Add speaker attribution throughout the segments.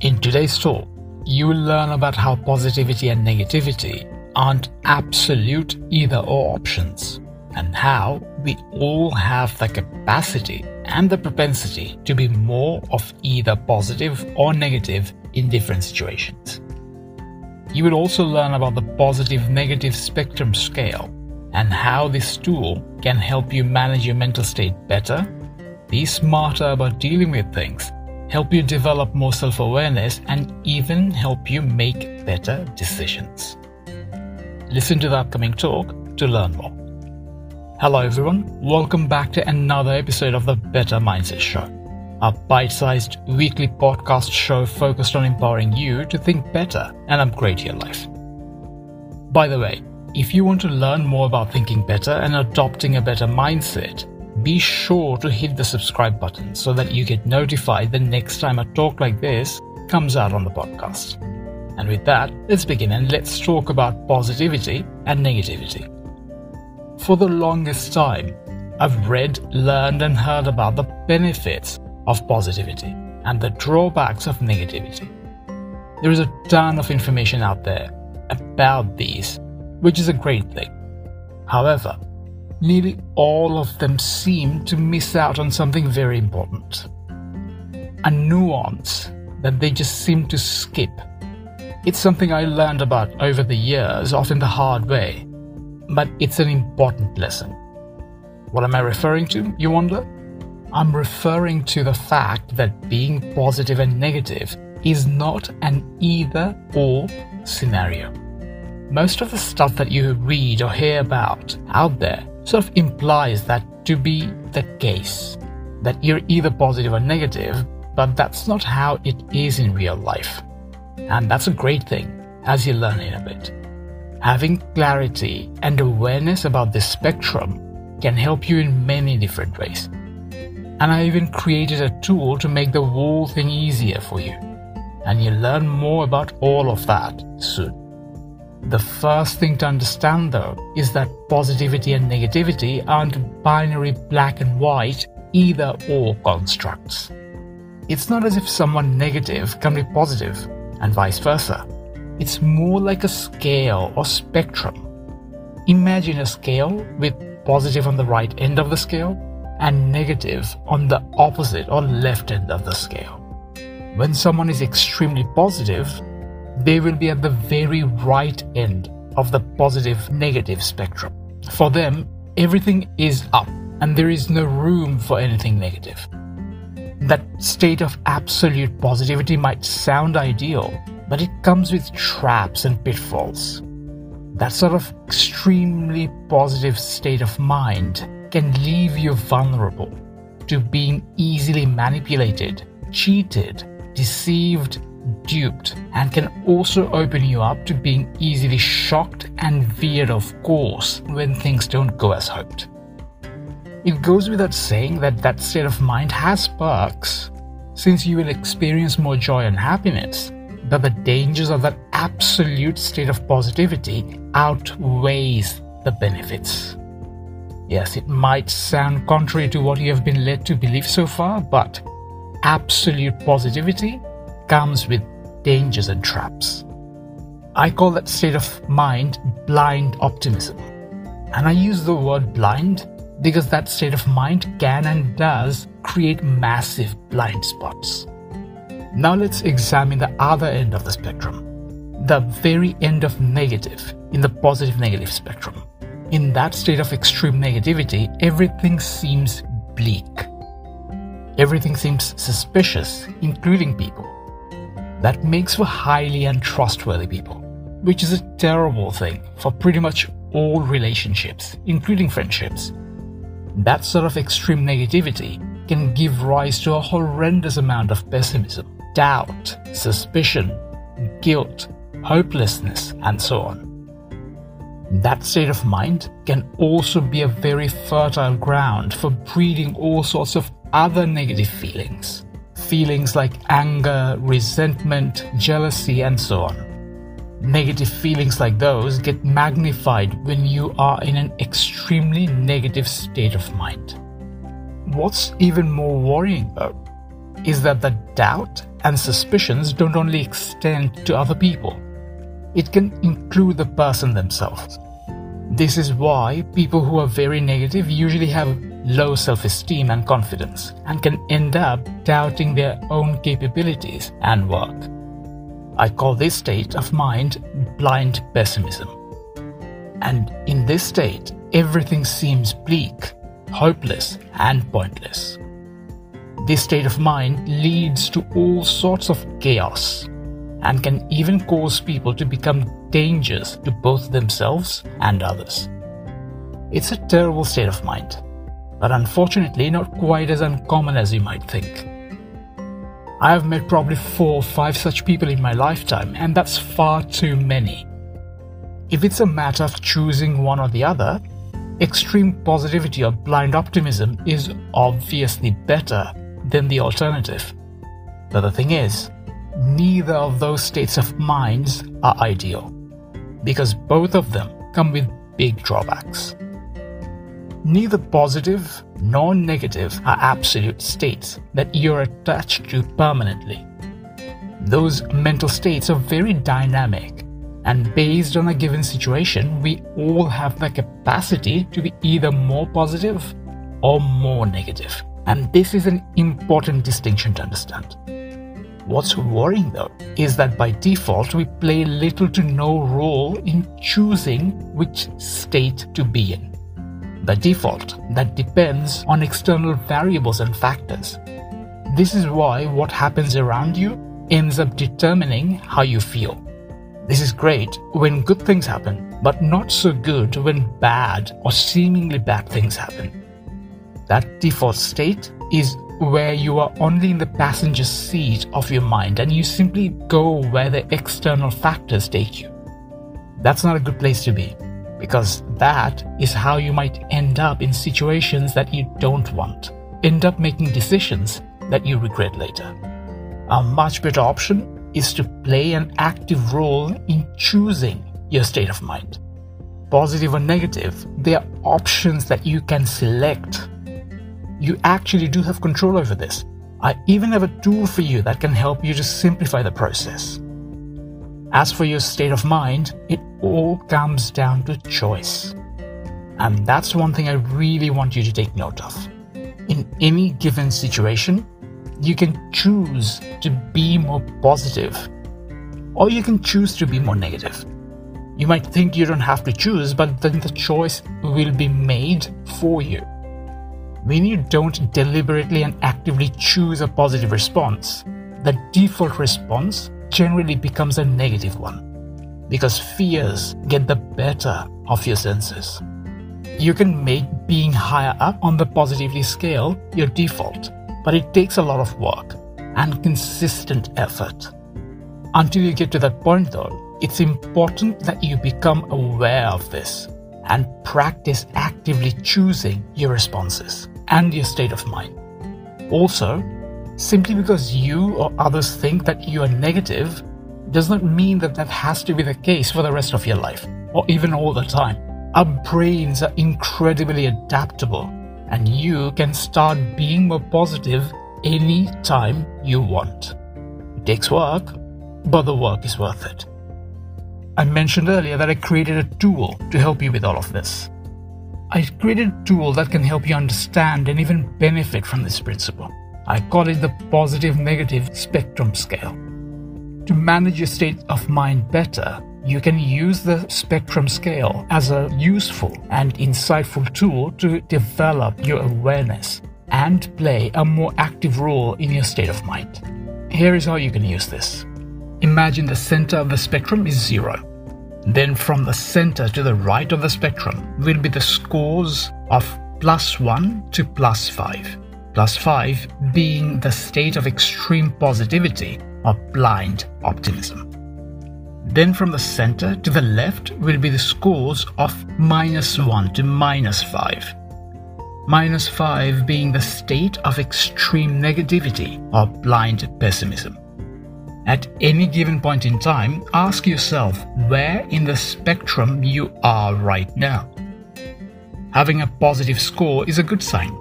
Speaker 1: In today's talk, you will learn about how positivity and negativity aren't absolute either or options, and how we all have the capacity and the propensity to be more of either positive or negative in different situations. You will also learn about the positive negative spectrum scale and how this tool can help you manage your mental state better, be smarter about dealing with things, help you develop more self awareness, and even help you make better decisions. Listen to the upcoming talk to learn more. Hello, everyone. Welcome back to another episode of the Better Mindset Show, a bite sized weekly podcast show focused on empowering you to think better and upgrade your life. By the way, if you want to learn more about thinking better and adopting a better mindset, be sure to hit the subscribe button so that you get notified the next time a talk like this comes out on the podcast. And with that, let's begin and let's talk about positivity and negativity. For the longest time, I've read, learned, and heard about the benefits of positivity and the drawbacks of negativity. There is a ton of information out there about these, which is a great thing. However, nearly all of them seem to miss out on something very important a nuance that they just seem to skip. It's something I learned about over the years, often the hard way but it's an important lesson. What am I referring to, you wonder? I'm referring to the fact that being positive and negative is not an either or scenario. Most of the stuff that you read or hear about out there sort of implies that to be the case, that you're either positive or negative, but that's not how it is in real life. And that's a great thing as you learn in a bit. Having clarity and awareness about this spectrum can help you in many different ways. And I even created a tool to make the whole thing easier for you. And you'll learn more about all of that soon. The first thing to understand though is that positivity and negativity aren't binary black and white either or constructs. It's not as if someone negative can be positive and vice versa. It's more like a scale or spectrum. Imagine a scale with positive on the right end of the scale and negative on the opposite or left end of the scale. When someone is extremely positive, they will be at the very right end of the positive negative spectrum. For them, everything is up and there is no room for anything negative. That state of absolute positivity might sound ideal, but it comes with traps and pitfalls. That sort of extremely positive state of mind can leave you vulnerable to being easily manipulated, cheated, deceived, duped, and can also open you up to being easily shocked and veered off course when things don't go as hoped. It goes without saying that that state of mind has perks, since you will experience more joy and happiness but the dangers of that absolute state of positivity outweighs the benefits. Yes, it might sound contrary to what you have been led to believe so far, but absolute positivity comes with dangers and traps. I call that state of mind blind optimism. And I use the word blind because that state of mind can and does create massive blind spots. Now let's examine the other end of the spectrum, the very end of negative in the positive negative spectrum. In that state of extreme negativity, everything seems bleak. Everything seems suspicious, including people. That makes for highly untrustworthy people, which is a terrible thing for pretty much all relationships, including friendships. That sort of extreme negativity can give rise to a horrendous amount of pessimism doubt, suspicion, guilt, hopelessness, and so on. That state of mind can also be a very fertile ground for breeding all sorts of other negative feelings. Feelings like anger, resentment, jealousy, and so on. Negative feelings like those get magnified when you are in an extremely negative state of mind. What's even more worrying, though, is that the doubt and suspicions don't only extend to other people, it can include the person themselves. This is why people who are very negative usually have low self esteem and confidence and can end up doubting their own capabilities and work. I call this state of mind blind pessimism. And in this state, everything seems bleak, hopeless, and pointless. This state of mind leads to all sorts of chaos and can even cause people to become dangerous to both themselves and others. It's a terrible state of mind, but unfortunately not quite as uncommon as you might think. I have met probably four or five such people in my lifetime, and that's far too many. If it's a matter of choosing one or the other, extreme positivity or blind optimism is obviously better than the alternative. But the thing is, neither of those states of minds are ideal, because both of them come with big drawbacks. Neither positive nor negative are absolute states that you're attached to permanently. Those mental states are very dynamic, and based on a given situation, we all have the capacity to be either more positive or more negative. And this is an important distinction to understand. What's worrying though is that by default we play little to no role in choosing which state to be in. By default, that depends on external variables and factors. This is why what happens around you ends up determining how you feel. This is great when good things happen, but not so good when bad or seemingly bad things happen. That default state is where you are only in the passenger seat of your mind and you simply go where the external factors take you. That's not a good place to be because that is how you might end up in situations that you don't want, end up making decisions that you regret later. A much better option is to play an active role in choosing your state of mind. Positive or negative, they are options that you can select you actually do have control over this. I even have a tool for you that can help you to simplify the process. As for your state of mind, it all comes down to choice. And that's one thing I really want you to take note of. In any given situation, you can choose to be more positive, or you can choose to be more negative. You might think you don't have to choose, but then the choice will be made for you. When you don't deliberately and actively choose a positive response, the default response generally becomes a negative one because fears get the better of your senses. You can make being higher up on the positivity scale your default, but it takes a lot of work and consistent effort. Until you get to that point, though, it's important that you become aware of this and practice actively choosing your responses and your state of mind. Also, simply because you or others think that you are negative does not mean that that has to be the case for the rest of your life, or even all the time. Our brains are incredibly adaptable, and you can start being more positive any time you want. It takes work, but the work is worth it. I mentioned earlier that I created a tool to help you with all of this. I created a tool that can help you understand and even benefit from this principle. I call it the positive negative spectrum scale. To manage your state of mind better, you can use the spectrum scale as a useful and insightful tool to develop your awareness and play a more active role in your state of mind. Here is how you can use this. Imagine the center of the spectrum is zero then from the center to the right of the spectrum will be the scores of plus 1 to plus 5. Plus 5 being the state of extreme positivity or blind optimism. Then from the center to the left will be the scores of minus 1 to minus 5. Minus 5 being the state of extreme negativity or blind pessimism. At any given point in time, ask yourself where in the spectrum you are right now. Having a positive score is a good sign,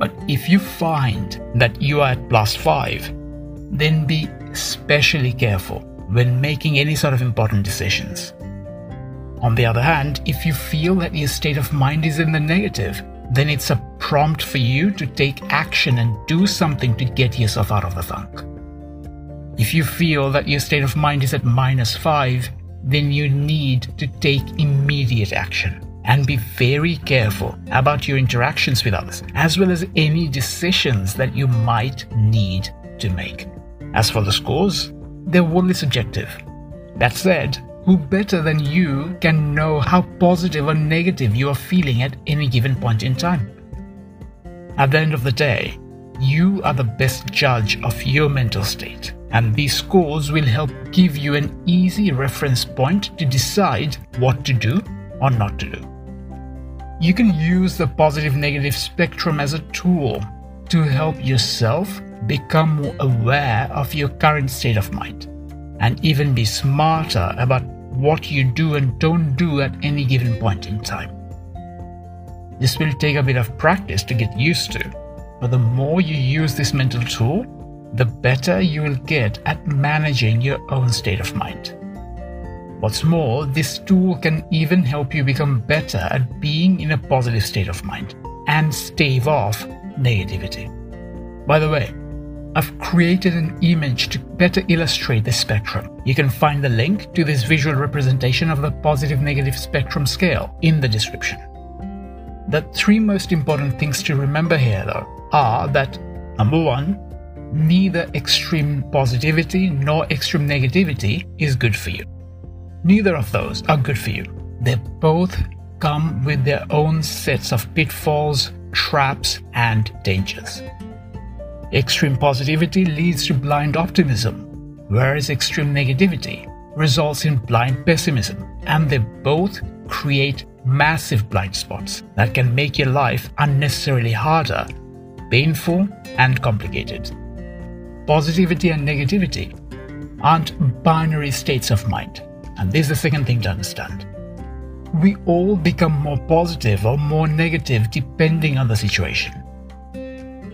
Speaker 1: but if you find that you are at plus 5, then be especially careful when making any sort of important decisions. On the other hand, if you feel that your state of mind is in the negative, then it's a prompt for you to take action and do something to get yourself out of the funk. If you feel that your state of mind is at minus 5, then you need to take immediate action and be very careful about your interactions with others, as well as any decisions that you might need to make. As for the scores, they're wholly subjective. That said, who better than you can know how positive or negative you are feeling at any given point in time? At the end of the day, you are the best judge of your mental state, and these scores will help give you an easy reference point to decide what to do or not to do. You can use the positive negative spectrum as a tool to help yourself become more aware of your current state of mind and even be smarter about what you do and don't do at any given point in time. This will take a bit of practice to get used to, but the more you use this mental tool, the better you will get at managing your own state of mind. What's more, this tool can even help you become better at being in a positive state of mind and stave off negativity. By the way, I've created an image to better illustrate the spectrum. You can find the link to this visual representation of the positive negative spectrum scale in the description. The three most important things to remember here, though, are that number one, neither extreme positivity nor extreme negativity is good for you. Neither of those are good for you. They both come with their own sets of pitfalls, traps, and dangers. Extreme positivity leads to blind optimism, whereas extreme negativity results in blind pessimism, and they both create massive blind spots that can make your life unnecessarily harder, painful, and complicated. Positivity and negativity aren't binary states of mind, and this is the second thing to understand. We all become more positive or more negative depending on the situation.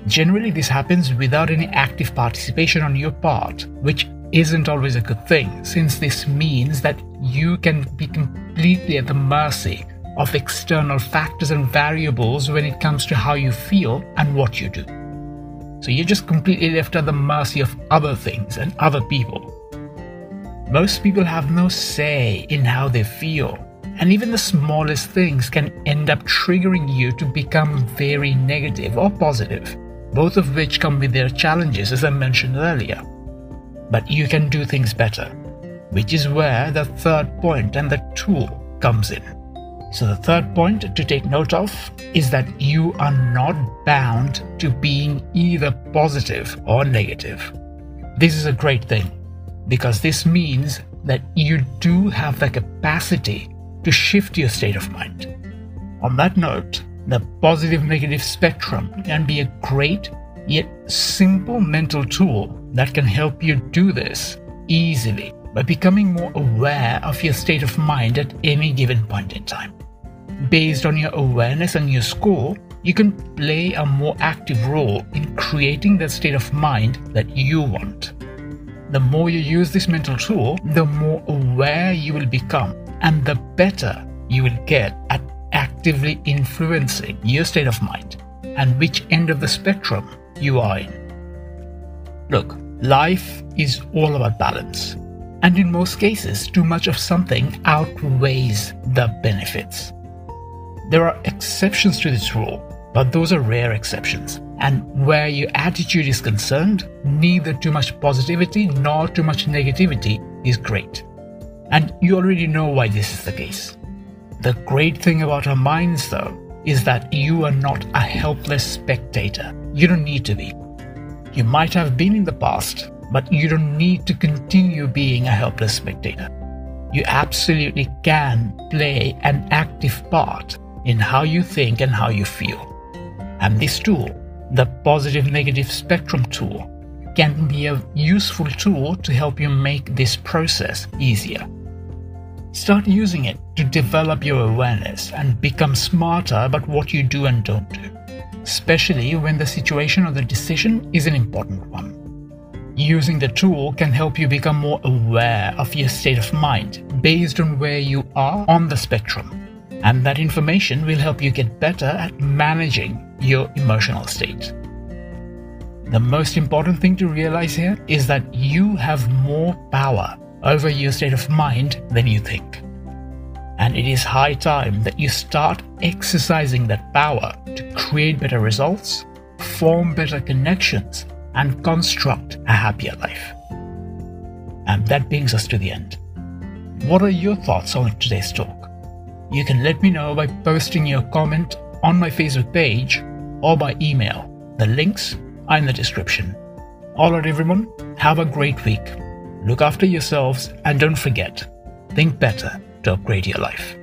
Speaker 1: Generally, this happens without any active participation on your part, which isn't always a good thing, since this means that you can be completely at the mercy of external factors and variables when it comes to how you feel and what you do. So you're just completely left at the mercy of other things and other people. Most people have no say in how they feel, and even the smallest things can end up triggering you to become very negative or positive both of which come with their challenges, as I mentioned earlier. But you can do things better, which is where the third point and the tool comes in. So, the third point to take note of is that you are not bound to being either positive or negative. This is a great thing because this means that you do have the capacity to shift your state of mind. On that note, the positive negative spectrum can be a great yet simple mental tool that can help you do this easily by becoming more aware of your state of mind at any given point in time. Based on your awareness and your score, you can play a more active role in creating the state of mind that you want. The more you use this mental tool, the more aware you will become, and the better you will get at actively influencing your state of mind and which end of the spectrum you are in. Look, life is all about balance, and in most cases, too much of something outweighs the benefits. There are exceptions to this rule, but those are rare exceptions. And where your attitude is concerned, neither too much positivity nor too much negativity is great. And you already know why this is the case. The great thing about our minds, though, is that you are not a helpless spectator. You don't need to be. You might have been in the past, but you don't need to continue being a helpless spectator. You absolutely can play an active part in how you think and how you feel. And this tool, the positive negative spectrum tool, can be a useful tool to help you make this process easier. Start using it to develop your awareness and become smarter about what you do and don't do, especially when the situation or the decision is an important one. Using the tool can help you become more aware of your state of mind based on where you are on the spectrum. And that information will help you get better at managing your emotional state. The most important thing to realize here is that you have more power over your state of mind than you think. And it is high time that you start exercising that power to create better results, form better connections, and construct a happier life. And that brings us to the end. What are your thoughts on today's talk? You can let me know by posting your comment on my Facebook page or by email. The links are in the description. Alright, everyone, have a great week. Look after yourselves and don't forget think better to upgrade your life.